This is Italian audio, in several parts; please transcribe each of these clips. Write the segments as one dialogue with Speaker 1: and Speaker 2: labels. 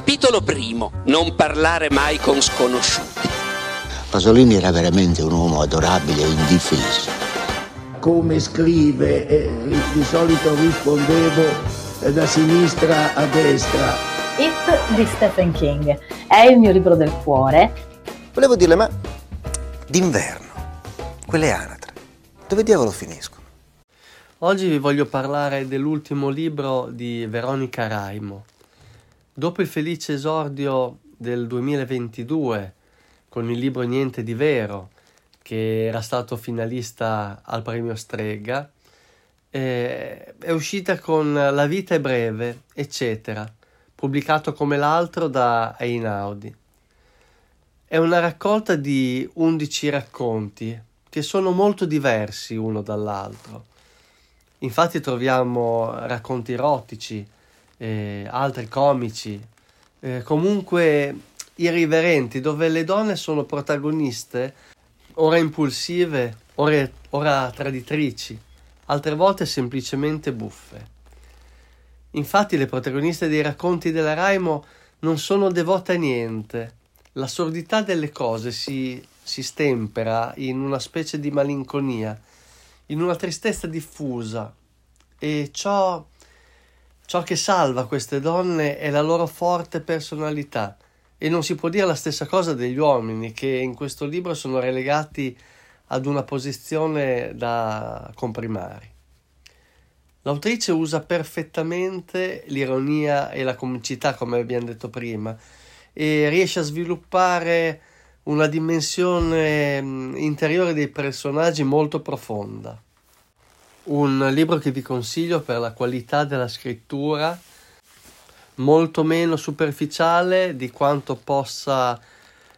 Speaker 1: Capitolo primo. Non parlare mai con sconosciuti.
Speaker 2: Pasolini era veramente un uomo adorabile e indifeso.
Speaker 3: Come scrive, eh, di solito rispondevo eh, da sinistra a destra.
Speaker 4: It di Stephen King è il mio libro del cuore.
Speaker 5: Volevo dirle, ma d'inverno, quelle anatre, dove diavolo finiscono?
Speaker 6: Oggi vi voglio parlare dell'ultimo libro di Veronica Raimo. Dopo il felice esordio del 2022 con il libro Niente di vero, che era stato finalista al premio Strega, eh, è uscita con La vita è breve, eccetera, pubblicato come l'altro da Einaudi. È una raccolta di 11 racconti che sono molto diversi uno dall'altro Infatti troviamo racconti erotici, eh, altri comici, eh, comunque irriverenti, dove le donne sono protagoniste, ora impulsive, ora, ora traditrici, altre volte semplicemente buffe. Infatti le protagoniste dei racconti della Raimo non sono devote a niente. La sordità delle cose si, si stempera in una specie di malinconia in una tristezza diffusa e ciò, ciò che salva queste donne è la loro forte personalità e non si può dire la stessa cosa degli uomini che in questo libro sono relegati ad una posizione da comprimari. L'autrice usa perfettamente l'ironia e la comicità, come abbiamo detto prima, e riesce a sviluppare una dimensione interiore dei personaggi molto profonda. Un libro che vi consiglio per la qualità della scrittura, molto meno superficiale di quanto possa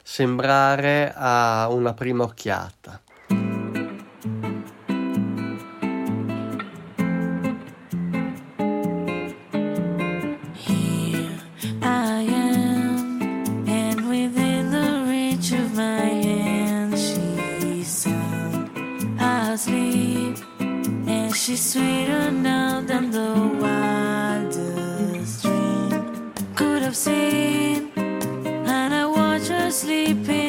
Speaker 6: sembrare a una prima occhiata.
Speaker 7: she's sweeter now than the wildest dream could have seen. And I watch her sleeping.